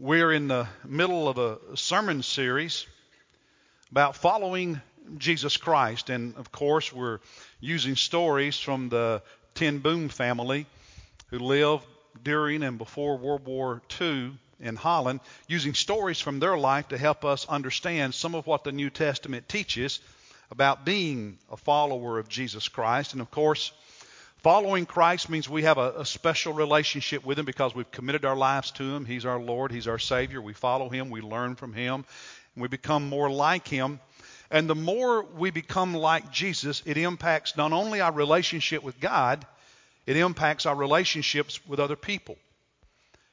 We're in the middle of a sermon series about following Jesus Christ. And of course, we're using stories from the Ten Boom family who lived during and before World War II in Holland, using stories from their life to help us understand some of what the New Testament teaches about being a follower of Jesus Christ. And of course, Following Christ means we have a, a, special relationship with Him because we've committed our lives to Him. He's our Lord, He's our Savior. We follow Him, we learn from Him, and we become more like Him. And the more we become like Jesus, it impacts not only our relationship with God, it impacts our relationships with other people.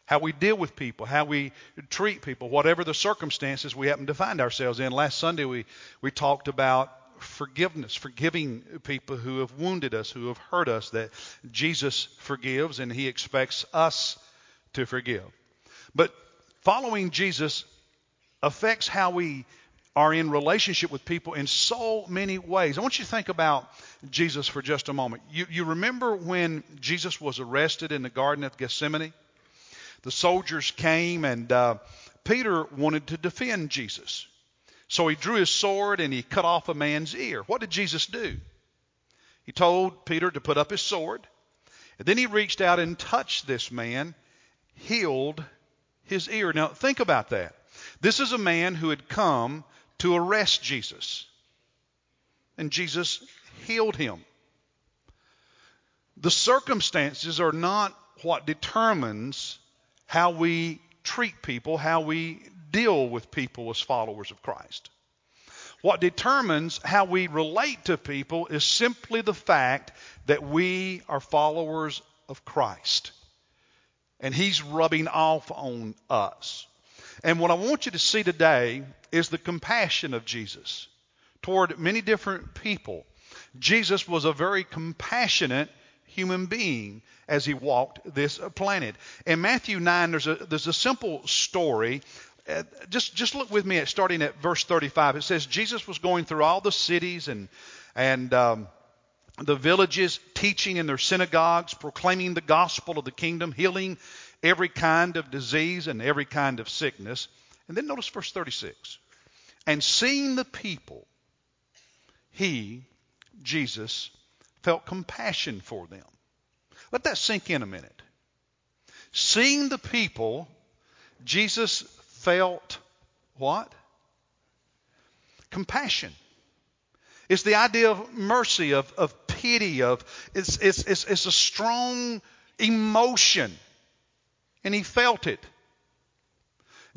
How we deal with people, how we treat people, whatever the circumstances we happen to find ourselves in. Last Sunday we, we talked about forgiveness, forgiving people who have wounded us, who have hurt us, that Jesus forgives and he expects us to forgive. But following Jesus affects how we are in relationship with people in so many ways. I want you to think about Jesus for just a moment. You, you remember when Jesus was arrested in the Garden of Gethsemane? The soldiers came and uh, Peter wanted to defend Jesus. So he drew his sword and he cut off a man's ear. What did Jesus do? He told Peter to put up his sword. And then he reached out and touched this man, healed his ear. Now, think about that. This is a man who had come to arrest Jesus. And Jesus healed him. The circumstances are not what determines how we treat people, how we deal with people as followers of Christ. What determines how we relate to people is simply the fact that we are followers of Christ. And He's rubbing off on us. And what I want you to see today is the compassion of Jesus toward many different people. Jesus was a very compassionate human being as he walked this planet. In Matthew 9, there's a, there's a simple story just just look with me at starting at verse 35. It says Jesus was going through all the cities and and um, the villages, teaching in their synagogues, proclaiming the gospel of the kingdom, healing every kind of disease and every kind of sickness. And then notice verse 36. And seeing the people, he, Jesus, felt compassion for them. Let that sink in a minute. Seeing the people, Jesus felt what? Compassion. It's the idea of mercy, of, of pity, of it's, it's, it's, it's a strong emotion. And he felt it.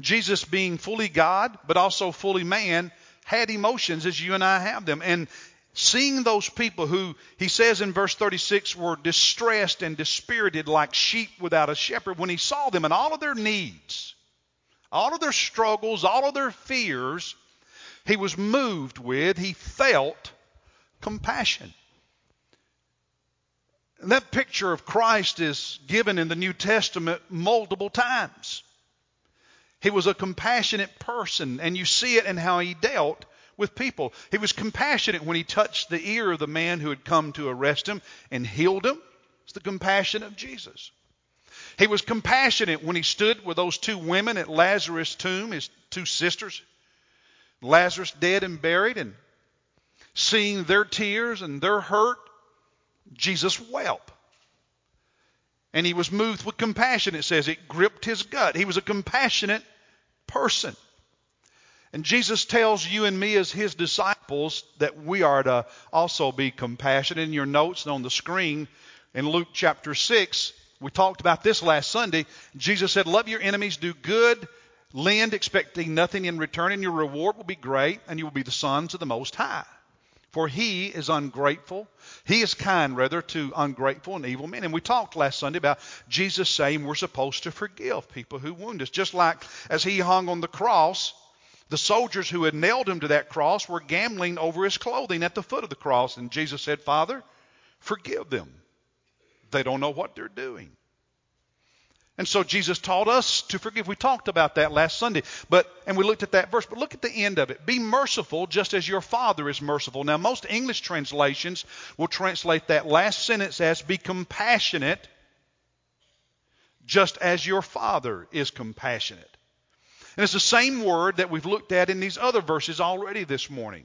Jesus, being fully God, but also fully man, had emotions as you and I have them. And seeing those people who, he says in verse 36, were distressed and dispirited like sheep without a shepherd, when he saw them and all of their needs, all of their struggles, all of their fears, he was moved with, he felt compassion. And that picture of Christ is given in the New Testament multiple times. He was a compassionate person, and you see it in how he dealt with people. He was compassionate when he touched the ear of the man who had come to arrest him and healed him. It's the compassion of Jesus. He was compassionate when he stood with those two women at Lazarus' tomb, his two sisters, Lazarus dead and buried, and seeing their tears and their hurt, Jesus wept. And he was moved with compassion, it says. It gripped his gut. He was a compassionate person. And Jesus tells you and me as his disciples that we are to also be compassionate. In your notes and on the screen in Luke chapter 6, we talked about this last Sunday. Jesus said, Love your enemies, do good, lend, expecting nothing in return, and your reward will be great, and you will be the sons of the Most High. For he is ungrateful. He is kind, rather, to ungrateful and evil men. And we talked last Sunday about Jesus saying we're supposed to forgive people who wound us. Just like as he hung on the cross, the soldiers who had nailed him to that cross were gambling over his clothing at the foot of the cross. And Jesus said, Father, forgive them. They don't know what they're doing. And so Jesus taught us to forgive. We talked about that last Sunday. But and we looked at that verse, but look at the end of it. Be merciful just as your Father is merciful. Now most English translations will translate that last sentence as be compassionate just as your Father is compassionate. And it's the same word that we've looked at in these other verses already this morning.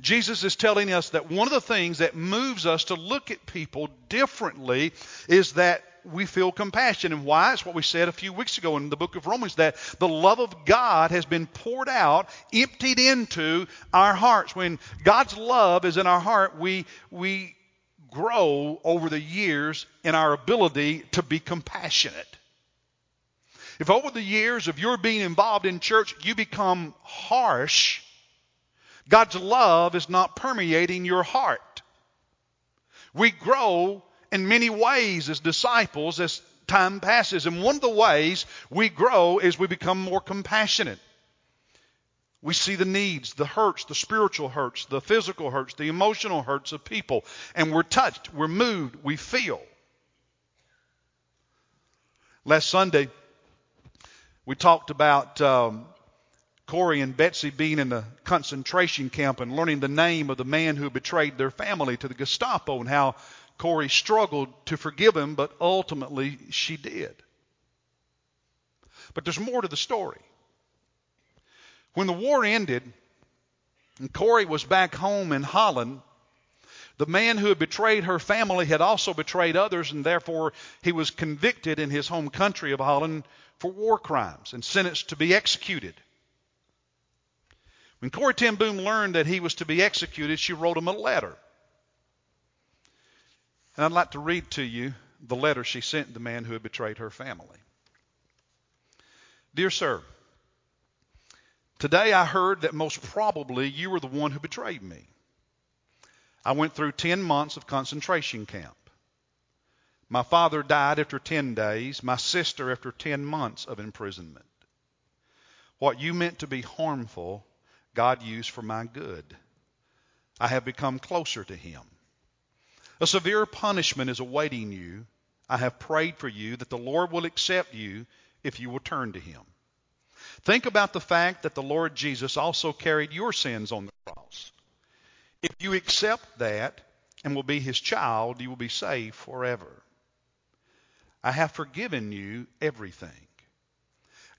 Jesus is telling us that one of the things that moves us to look at people differently is that we feel compassion. And why? It's what we said a few weeks ago in the book of Romans that the love of God has been poured out, emptied into our hearts. When God's love is in our heart, we, we grow over the years in our ability to be compassionate. If over the years of your being involved in church you become harsh, God's love is not permeating your heart. We grow in many ways as disciples as time passes. And one of the ways we grow is we become more compassionate. We see the needs, the hurts, the spiritual hurts, the physical hurts, the emotional hurts of people, and we're touched, we're moved, we feel. Last Sunday, we talked about um, Corrie and Betsy being in the concentration camp and learning the name of the man who betrayed their family to the Gestapo and how Corrie struggled to forgive him, but ultimately she did. But there's more to the story. When the war ended and Corrie was back home in Holland, the man who had betrayed her family had also betrayed others, and therefore he was convicted in his home country of Holland for war crimes and sentenced to be executed. When Corrie ten Boom learned that he was to be executed, she wrote him a letter. And I'd like to read to you the letter she sent the man who had betrayed her family. Dear sir, today I heard that most probably you were the one who betrayed me. I went through 10 months of concentration camp. My father died after 10 days, my sister after 10 months of imprisonment. What you meant to be harmful, God used for my good. I have become closer to Him. A severe punishment is awaiting you. I have prayed for you that the Lord will accept you if you will turn to Him. Think about the fact that the Lord Jesus also carried your sins on the cross. If you accept that and will be His child, you will be saved forever. I have forgiven you everything.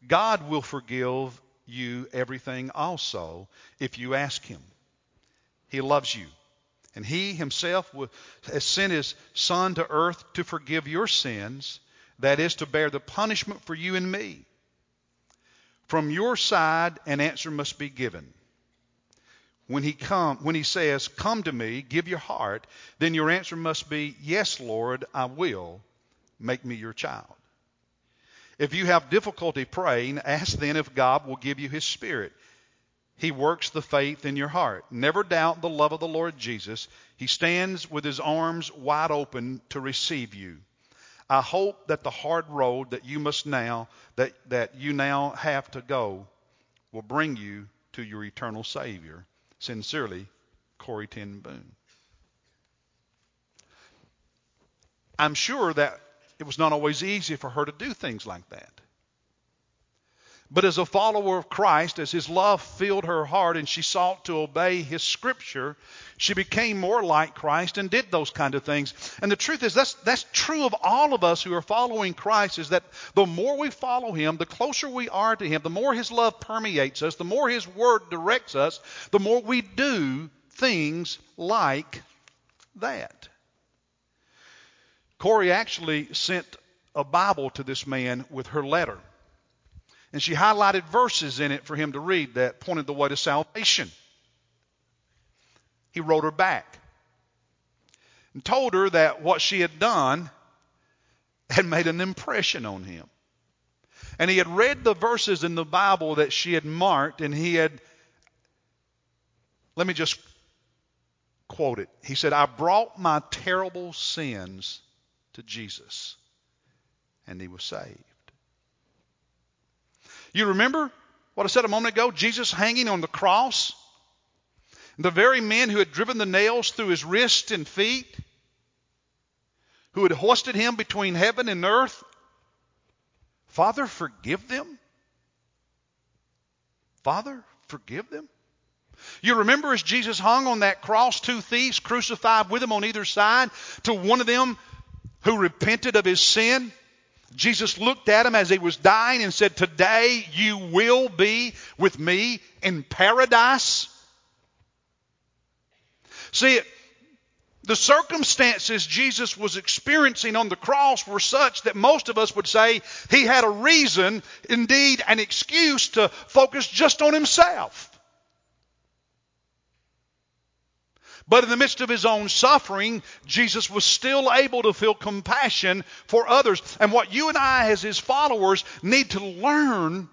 God will forgive you everything also if you ask Him. He loves you. And He Himself has sent His Son to earth to forgive your sins, that is, to bear the punishment for you and me. From your side, an answer must be given. When he, come, when he says, Come to me, give your heart, then your answer must be, Yes, Lord, I will Make me your child. If you have difficulty praying, ask then if God will give you his spirit. He works the faith in your heart. Never doubt the love of the Lord Jesus. He stands with his arms wide open to receive you. I hope that the hard road that you must now that, that you now have to go will bring you to your eternal Savior. Sincerely, Corrie ten Boom. I'm sure that it was not always easy for her to do things like that. But as a follower of Christ, as his love filled her heart and she sought to obey his scripture, she became more like Christ and did those kind of things. And the truth is that's that's true of all of us who are following Christ is that the more we follow him, the closer we are to him, the more his love permeates us, the more his word directs us, the more we do things like that. Corrie actually sent a Bible to this man with her letter. And she highlighted verses in it for him to read that pointed the way to salvation. He wrote her back and told her that what she had done had made an impression on him. And he had read the verses in the Bible that she had marked, and he had, let me just quote it. He said, I brought my terrible sins to Jesus, and he was saved. You remember what I said a moment ago? Jesus hanging on the cross. The very men who had driven the nails through his wrists and feet, who had hoisted him between heaven and earth, Father, forgive them. Father, forgive them. You remember as Jesus hung on that cross, two thieves crucified with him on either side, to one of them who repented of his sin Jesus looked at him as he was dying and said, Today you will be with me in paradise. See, the circumstances Jesus was experiencing on the cross were such that most of us would say he had a reason, indeed an excuse, to focus just on himself. But in the midst of his own suffering, Jesus was still able to feel compassion for others. And what you and I, as his followers, need to learn,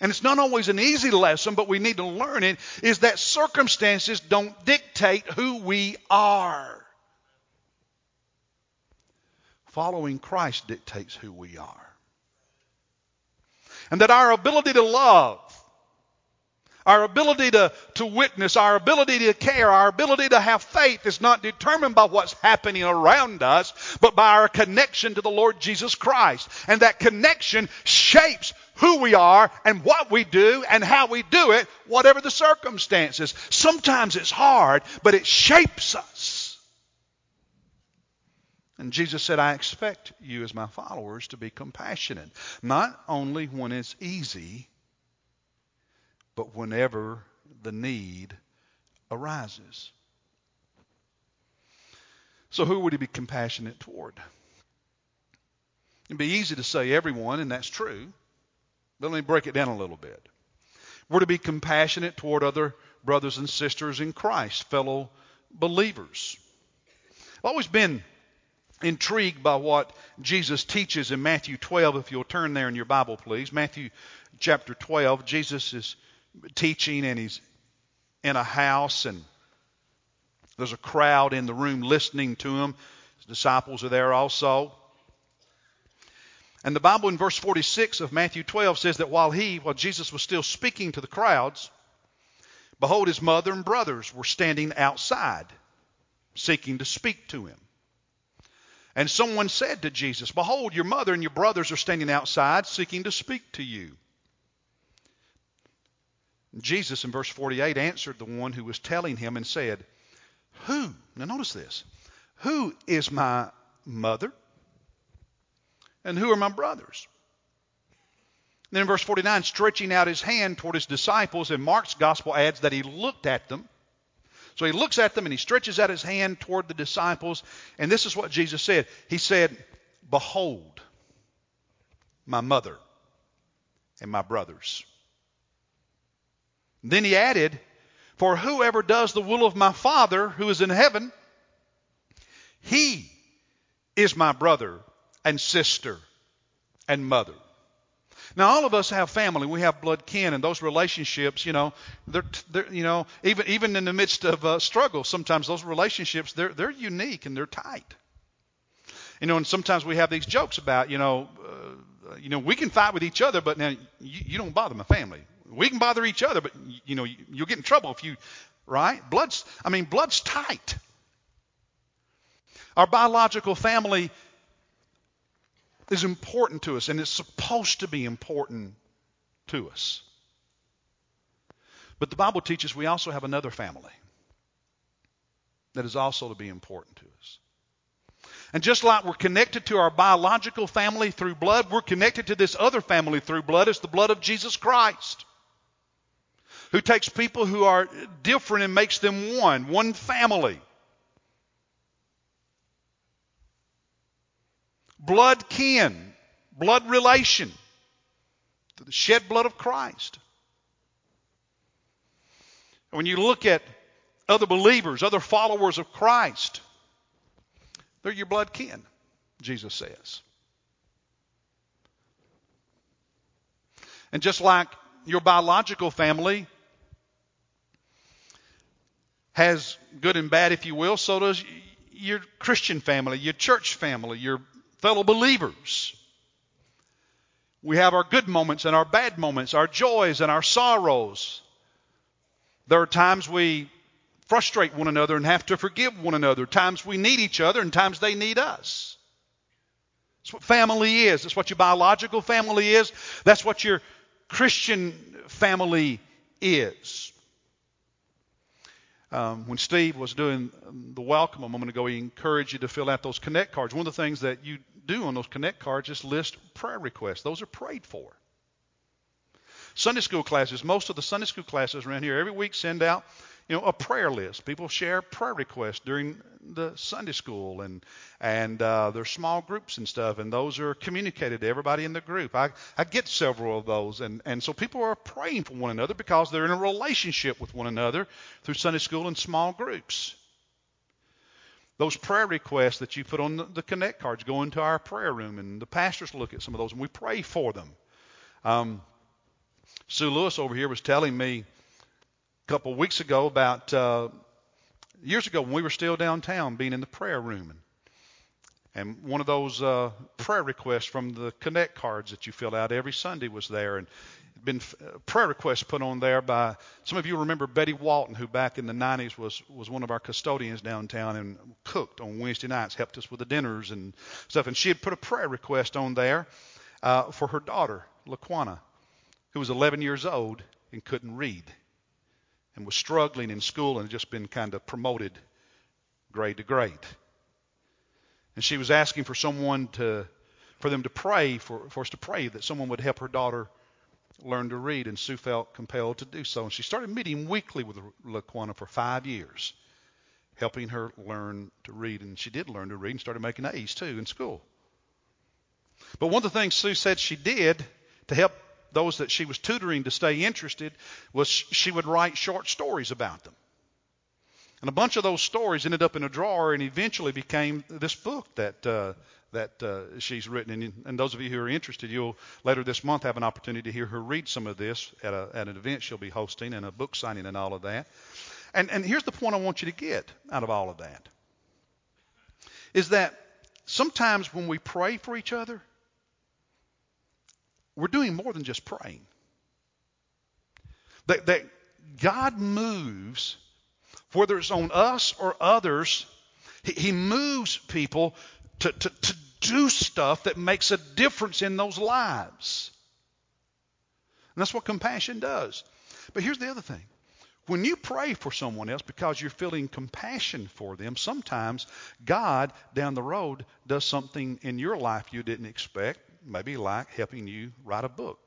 and it's not always an easy lesson, but we need to learn it, is that circumstances don't dictate who we are. Following Christ dictates who we are. And that our ability to love, our ability to, to witness, our ability to care, our ability to have faith is not determined by what's happening around us, but by our connection to the Lord Jesus Christ. And that connection shapes who we are and what we do and how we do it, whatever the circumstances. Sometimes it's hard, but it shapes us. And Jesus said, I expect you as my followers to be compassionate, not only when it's easy, but whenever the need arises. So, who would he be compassionate toward? It'd be easy to say everyone, and that's true. But let me break it down a little bit. We're to be compassionate toward other brothers and sisters in Christ, fellow believers. I've always been intrigued by what Jesus teaches in Matthew 12. If you'll turn there in your Bible, please. Matthew chapter 12. Jesus is teaching and he's in a house and there's a crowd in the room listening to him. His disciples are there also. And the Bible in verse 46 of Matthew 12 says that while he, while Jesus was still speaking to the crowds, behold, his mother and brothers were standing outside seeking to speak to him. And someone said to Jesus, Behold, your mother and your brothers are standing outside seeking to speak to you. Jesus in verse 48 answered the one who was telling him and said, Who, now notice this, who is my mother and who are my brothers? then in verse 49, stretching out his hand toward his disciples, and Mark's gospel adds that he looked at them. So he looks at them and he stretches out his hand toward the disciples, and this is what Jesus said. He said, Behold, my mother and my brothers. Then he added, For whoever does the will of my Father who is in heaven, he is my brother and sister and mother. Now, all of us have family. We have blood kin, and those relationships, you know, they're, they're you know, even even in the midst of uh, struggle, sometimes those relationships they're they're unique and they're tight. You know, and sometimes we have these jokes about, you know, uh, you know, we can fight with each other, but now you, you don't bother my family. We can bother each other, but you know you'll get in trouble if you, right? Blood's, I mean, blood's tight. Our biological family is important to us, and it's supposed to be important to us. But the Bible teaches we also have another family that is also to be important to us. And just like we're connected to our biological family through blood, we're connected to this other family through blood. It's the blood of Jesus Christ who takes people who are different and makes them one, one family. Blood kin, blood relation, to the shed blood of Christ. When you look at other believers, other followers of Christ, they're your blood kin, Jesus says. And just like your biological family has good and bad, if you will, so does your Christian family, your church family, your fellow believers. We have our good moments and our bad moments, our joys and our sorrows. There are times we frustrate one another and have to forgive one another. Times we need each other and times they need us. That's what family is. That's what your biological family is. That's what your Christian family is. Um, when Steve was doing the welcome a moment ago, he encouraged you to fill out those connect cards. One of the things that you do on those connect cards is list prayer requests. Those are prayed for. Sunday school classes, most of the Sunday school classes around here every week send out, you know, a prayer list. People share prayer requests during the Sunday school and and uh, there's small groups and stuff, and those are communicated to everybody in the group. I, I get several of those, and and so people are praying for one another because they're in a relationship with one another through Sunday school and small groups. Those prayer requests that you put on the, the connect cards go into our prayer room, and the pastors look at some of those, and we pray for them. Um, Sue Lewis over here was telling me a couple of weeks ago about uh, years ago when we were still downtown being in the prayer room. And, and one of those uh, prayer requests from the Connect cards that you fill out every Sunday was there. And been uh, prayer requests put on there by some of you remember Betty Walton, who back in the 90s was was one of our custodians downtown and cooked on Wednesday nights, helped us with the dinners and stuff. And she had put a prayer request on there uh, for her daughter, Laquana, who was 11 years old and couldn't read and was struggling in school and had just been kind of promoted grade to grade. And she was asking for someone to, for them to pray, for, for us to pray that someone would help her daughter learn to read. And Sue felt compelled to do so. And she started meeting weekly with Laquana for five years, helping her learn to read. And she did learn to read and started making A's too in school. But one of the things Sue said she did to help those that she was tutoring to stay interested was she would write short stories about them. And a bunch of those stories ended up in a drawer and eventually became this book that uh, that uh, she's written. And, and, those of you who are interested, you'll later this month have an opportunity to hear her read some of this at, a, at an event she'll be hosting and a book signing and all of that. And, and here's the point I want you to get out of all of that is that sometimes when we pray for each other, we're doing more than just praying. That, that God moves, whether it's on us or others, He, he moves people to, to, to do stuff that makes a difference in those lives. And that's what compassion does. But here's the other thing. When you pray for someone else because you're feeling compassion for them, sometimes God down the road does something in your life you didn't expect maybe like helping you write a book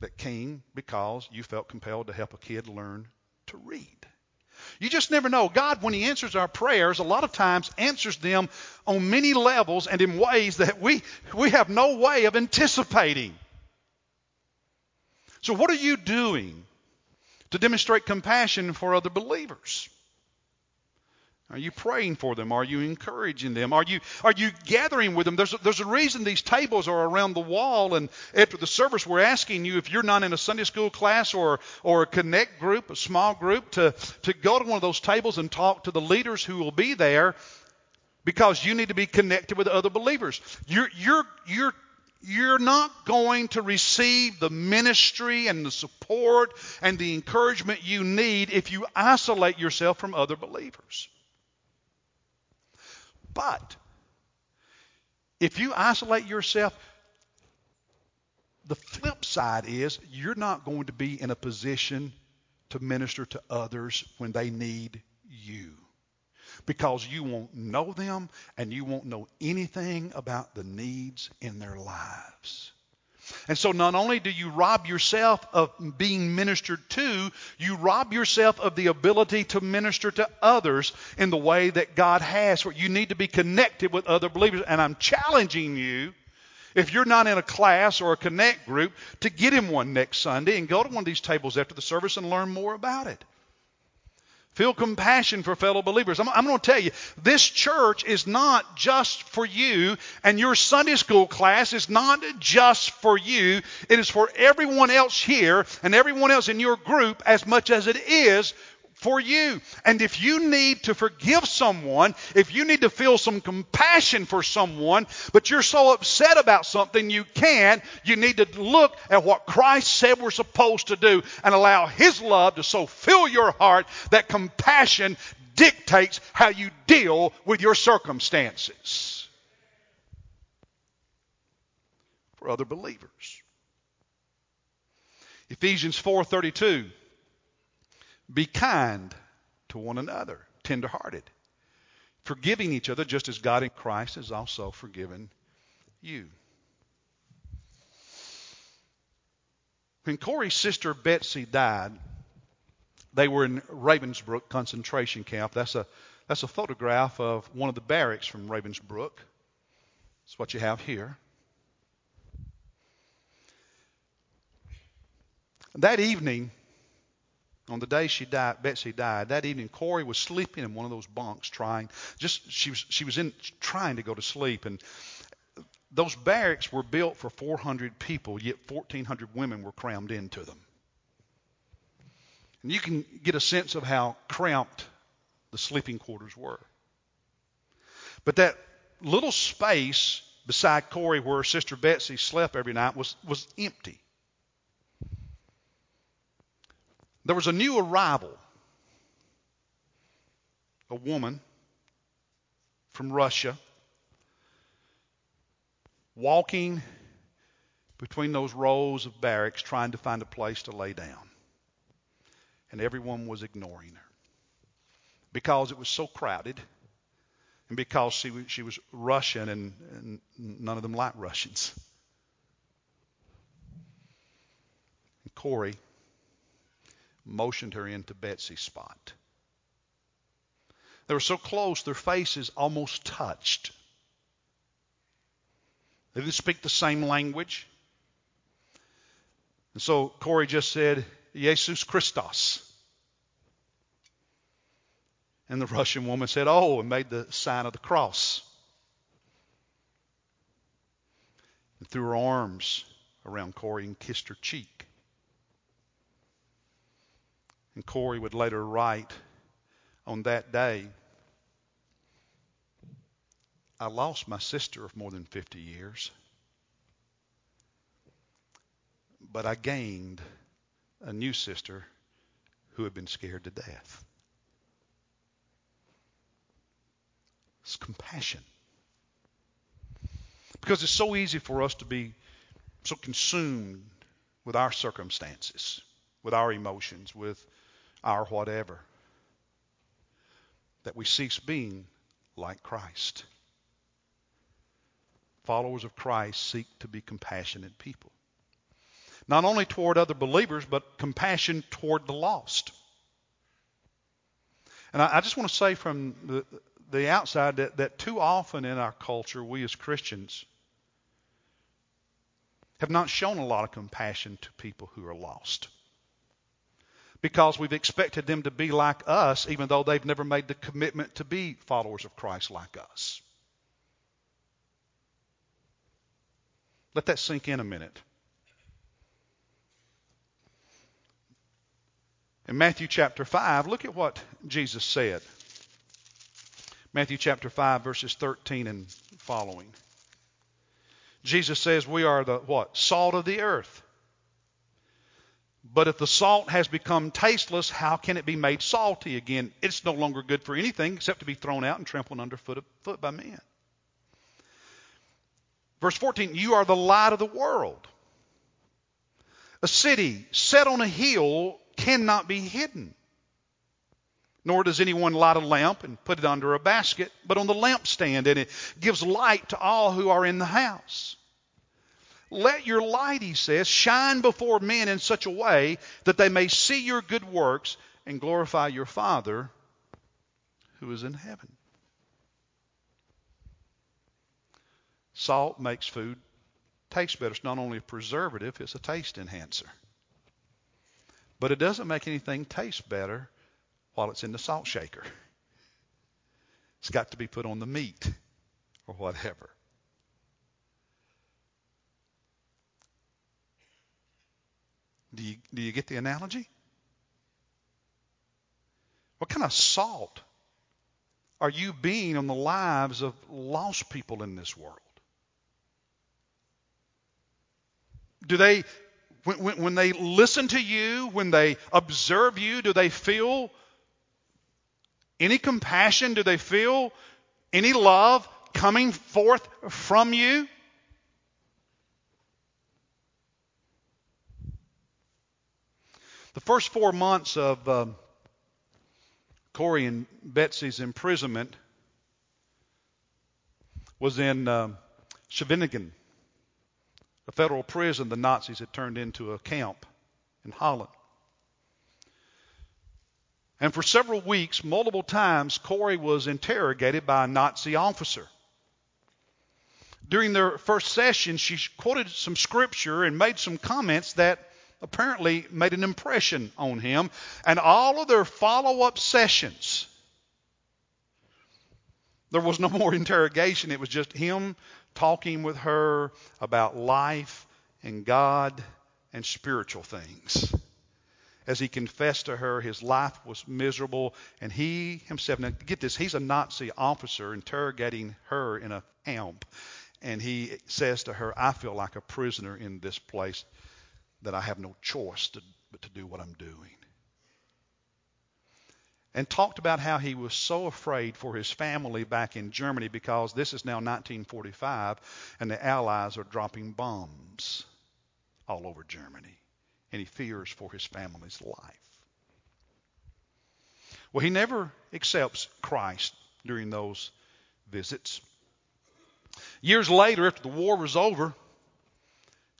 that came because you felt compelled to help a kid learn to read. You just never know. God, when He answers our prayers, a lot of times answers them on many levels and in ways that we, we have no way of anticipating. So, what are you doing to demonstrate compassion for other believers? Are you praying for them? Are you encouraging them? Are you, are you gathering with them? There's a, there's a reason these tables are around the wall. And after the service, we're asking you if you're not in a Sunday school class or, or a connect group, a small group, to, to go to one of those tables and talk to the leaders who will be there because you need to be connected with other believers. You're, you're, you're, you're not going to receive the ministry and the support and the encouragement you need if you isolate yourself from other believers. But if you isolate yourself, the flip side is you're not going to be in a position to minister to others when they need you because you won't know them and you won't know anything about the needs in their lives. And so not only do you rob yourself of being ministered to, you rob yourself of the ability to minister to others in the way that God has. You need to be connected with other believers. And I'm challenging you, if you're not in a class or a connect group, to get in one next Sunday and go to one of these tables after the service and learn more about it. Feel compassion for fellow believers. I'm, I'm, going to tell you, this church is not just for you, and your Sunday school class is not just for you. It is for everyone else here and everyone else in your group as much as it is for you. And if you need to forgive someone, if you need to feel some compassion for someone, but you're so upset about something you can't, you need to look at what Christ said we're supposed to do and allow His love to so fill your heart that compassion dictates how you deal with your circumstances. For other believers. Ephesians 4:32 be kind to one another, tenderhearted, forgiving each other just as God in Christ has also forgiven you. When Corrie's sister Betsy died, they were in Ravensbrück concentration camp. That's a that's a photograph of one of the barracks from Ravensbrück. That's what you have here. That evening, on the day she died, Betsy died. That evening, Corrie was sleeping in one of those bunks, trying. Just she was she was in trying to go to sleep, and those barracks were built for 400 people, yet 1,400 women were crammed into them. And you can get a sense of how cramped the sleeping quarters were. But that little space beside Corrie where Sister Betsy slept every night was, was empty. There was a new arrival, a woman from Russia, walking between those rows of barracks trying to find a place to lay down. And everyone was ignoring her because it was so crowded and because she, she was Russian and, and none of them liked Russians. And Corrie motioned her into Betsy's spot. They were so close, their faces almost touched. They didn't speak the same language. And so Corrie just said, Jesus Christos. And the Russian woman said, Oh, and made the sign of the cross. And threw her arms around Corrie and kissed her cheek. And Corrie would later write on that day, I lost my sister of more than 50 years, but I gained a new sister who had been scared to death. It's compassion. Because it's so easy for us to be so consumed with our circumstances, with our emotions, with our whatever, that we cease being like Christ. Followers of Christ seek to be compassionate people. Not only toward other believers, but compassion toward the lost. And I, I just want to say from the, the outside that, that too often in our culture, we as Christians have not shown a lot of compassion to people who are lost. Because we've expected them to be like us, even though they've never made the commitment to be followers of Christ like us. Let that sink in a minute. In Matthew chapter 5, look at what Jesus said. Matthew chapter 5, verses 13 and following. Jesus says we are the what? Salt of the earth. But if the salt has become tasteless, how can it be made salty again? It's no longer good for anything except to be thrown out and trampled underfoot foot by men. Verse 14, you are the light of the world. A city set on a hill cannot be hidden. Nor does anyone light a lamp and put it under a basket, but on the lampstand, and it gives light to all who are in the house. Let your light, he says, shine before men in such a way that they may see your good works and glorify your Father who is in heaven. Salt makes food taste better. It's not only a preservative, it's a taste enhancer. But it doesn't make anything taste better while it's in the salt shaker. It's got to be put on the meat or whatever. Do you, do you get the analogy? What kind of salt are you being on the lives of lost people in this world? Do they, when, when, when they listen to you, when they observe you, do they feel any compassion? Do they feel any love coming forth from you? The first four months of um, Corrie and Betsy's imprisonment was in um, a federal prison the Nazis had turned into a camp in Holland. And for several weeks, multiple times, Corrie was interrogated by a Nazi officer. During their first session, she quoted some scripture and made some comments that apparently made an impression on him. And all of their follow up sessions, there was no more interrogation. It was just him talking with her about life and God and spiritual things. As he confessed to her, his life was miserable, and he himself, now get this, he's a Nazi officer interrogating her in a camp, and he says to her, I feel like a prisoner in this place that I have no choice to, but to do what I'm doing. And talked about how he was so afraid for his family back in Germany because this is now 1945 and the Allies are dropping bombs all over Germany. And he fears for his family's life. Well, he never accepts Christ during those visits. Years later, after the war was over,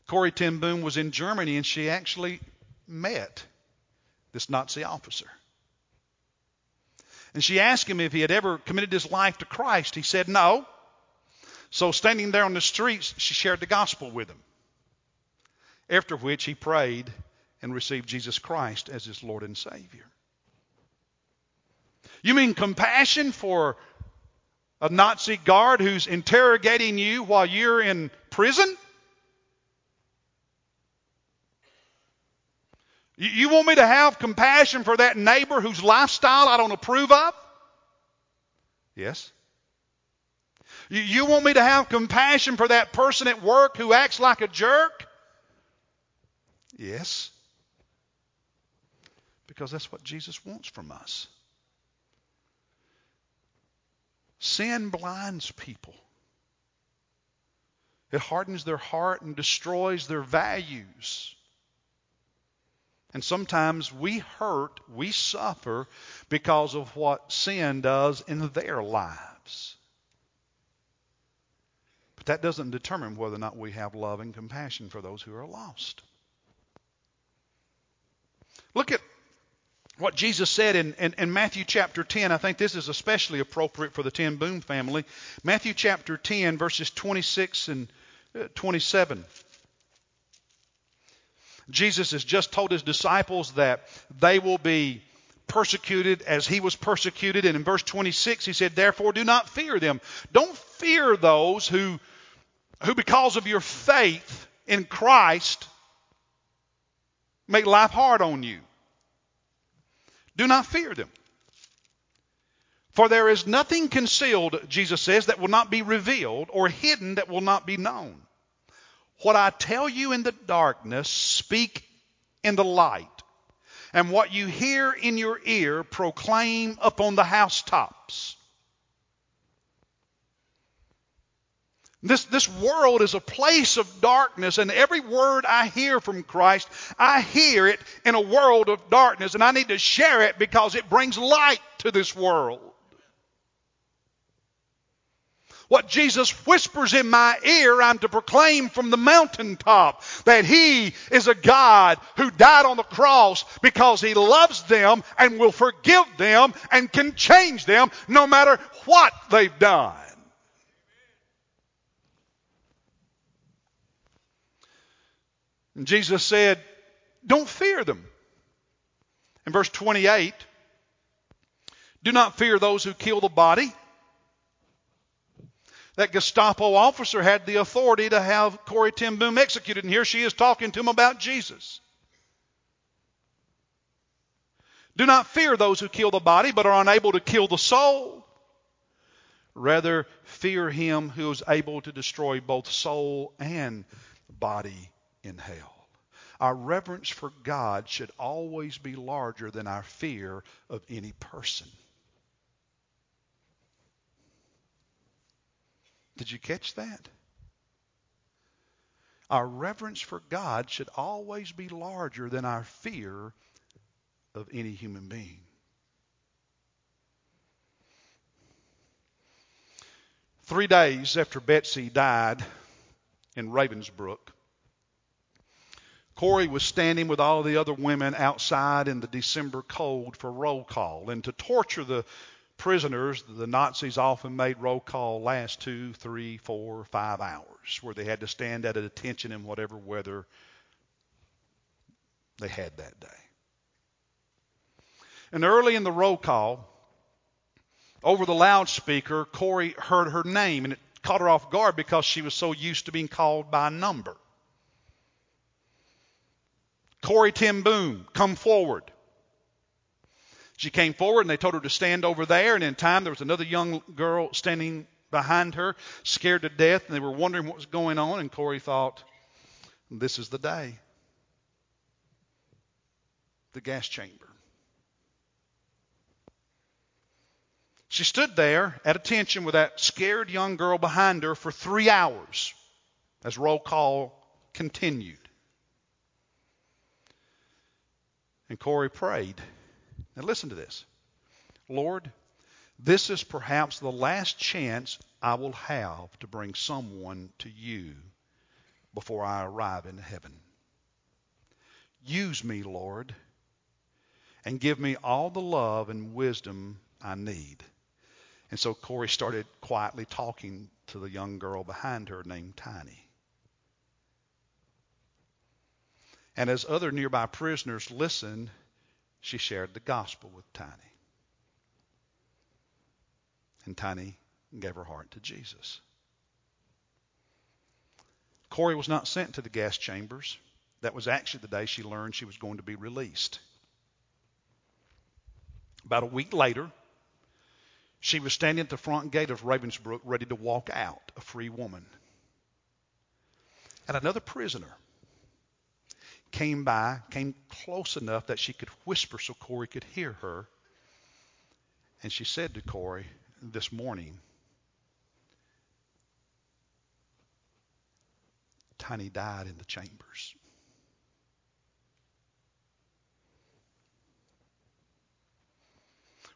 Corrie ten Boom was in Germany and she actually met this Nazi officer. And she asked him if he had ever committed his life to Christ. He said no. So, standing there on the streets, she shared the gospel with him. After which he prayed and received Jesus Christ as his Lord and Savior. You mean compassion for a Nazi guard who's interrogating you while you're in prison? You want me to have compassion for that neighbor whose lifestyle I don't approve of? Yes. You want me to have compassion for that person at work who acts like a jerk? Yes. Because that's what Jesus wants from us. Sin blinds people. It hardens their heart and destroys their values. And sometimes we hurt, we suffer because of what sin does in their lives. But that doesn't determine whether or not we have love and compassion for those who are lost. Look at what Jesus said in, in, in, Matthew chapter 10. I think this is especially appropriate for the ten Boom family. Matthew chapter 10, verses 26 and uh, 27. Jesus has just told his disciples that they will be persecuted as he was persecuted. And in verse 26, he said, Therefore, do not fear them. Don't fear those who, who because of your faith in Christ, make life hard on you. Do not fear them. For there is nothing concealed, Jesus says, that will not be revealed, or hidden that will not be known. What I tell you in the darkness, speak in the light. And what you hear in your ear, proclaim upon the housetops. This, this world is a place of darkness, and every word I hear from Christ, I hear it in a world of darkness, and I need to share it because it brings light to this world. What Jesus whispers in my ear, I'm to proclaim from the mountaintop that He is a God who died on the cross because He loves them and will forgive them and can change them no matter what they've done. And Jesus said, Don't fear them. In verse 28, do not fear those who kill the body that Gestapo officer had the authority to have Corrie ten Boom executed. And here she is talking to him about Jesus. Do not fear those who kill the body, but are unable to kill the soul. Rather, fear him who is able to destroy both soul and body in hell. Our reverence for God should always be larger than our fear of any person. Did you catch that? Our reverence for God should always be larger than our fear of any human being. Three days after Betsy died in Ravensbrück, Corrie was standing with all the other women outside in the December cold for roll call. And to torture the prisoners, the Nazis often made roll call last two, three, four, five hours, where they had to stand at attention in whatever weather they had that day. And early in the roll call, over the loudspeaker, Corrie heard her name, and it caught her off guard because she was so used to being called by number. Corrie ten Boom, come forward. She came forward and they told her to stand over there. And in time, there was another young girl standing behind her, scared to death, and they were wondering what was going on. And Corrie thought, this is the day. The gas chamber. She stood there at attention with that scared young girl behind her for three hours as roll call continued. And Corrie prayed. Now listen to this. Lord, this is perhaps the last chance I will have to bring someone to you before I arrive in heaven. Use me, Lord, and give me all the love and wisdom I need. And so Corrie started quietly talking to the young girl behind her named Tiny. And as other nearby prisoners listened, she shared the gospel with Tiny. And Tiny gave her heart to Jesus. Corrie was not sent to the gas chambers. That was actually the day she learned she was going to be released. About a week later, she was standing at the front gate of Ravensbrück ready to walk out, a free woman. And another prisoner came by, came close enough that she could whisper so Corrie could hear her. And she said to Corrie this morning, Tiny died in the chambers.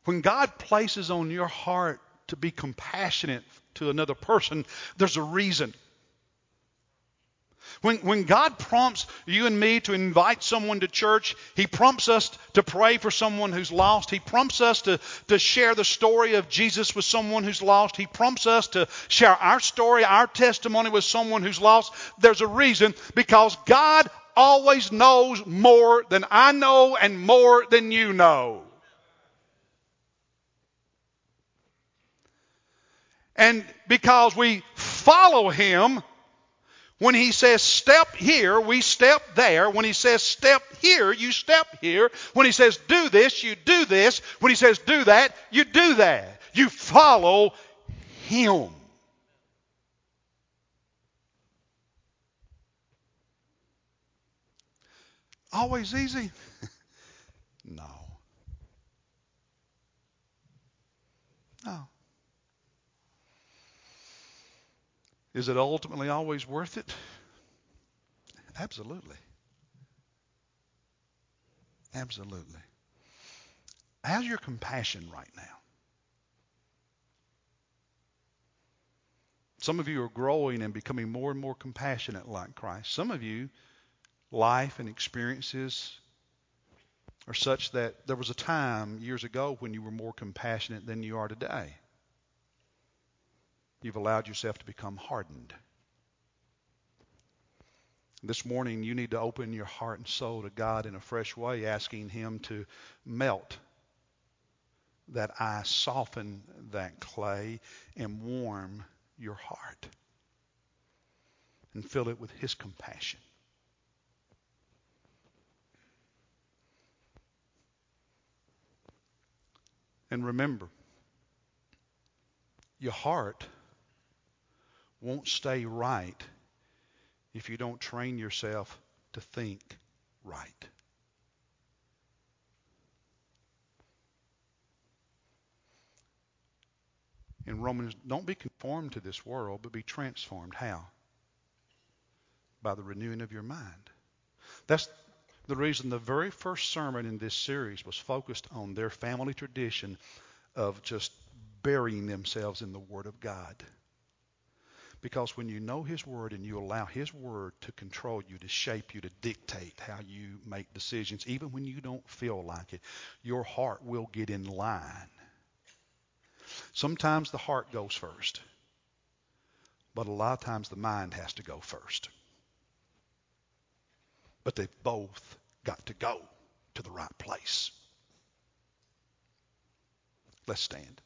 When God places on your heart to be compassionate to another person, there's a reason. When, when God prompts you and me to invite someone to church, He prompts us to pray for someone who's lost. He prompts us to, to share the story of Jesus with someone who's lost. He prompts us to share our story, our testimony with someone who's lost. There's a reason because God always knows more than I know and more than you know. And because we follow Him, when he says step here, we step there. When he says step here, you step here. When he says do this, you do this. When he says do that, you do that. You follow him. Always easy? no. No. Is it ultimately always worth it? Absolutely. Absolutely. How's your compassion right now? Some of you are growing and becoming more and more compassionate like Christ. Some of you, life and experiences are such that there was a time years ago when you were more compassionate than you are today. You've allowed yourself to become hardened. This morning, you need to open your heart and soul to God in a fresh way, asking Him to melt that ice, soften that clay, and warm your heart. And fill it with His compassion. And remember, your heart won't stay right if you don't train yourself to think right. In Romans, don't be conformed to this world, but be transformed. How? By the renewing of your mind. That's the reason the very first sermon in this series was focused on their family tradition of just burying themselves in the Word of God. Because when you know His Word and you allow His Word to control you, to shape you, to dictate how you make decisions, even when you don't feel like it, your heart will get in line. Sometimes the heart goes first, but a lot of times the mind has to go first. But they've both got to go to the right place. Let's stand.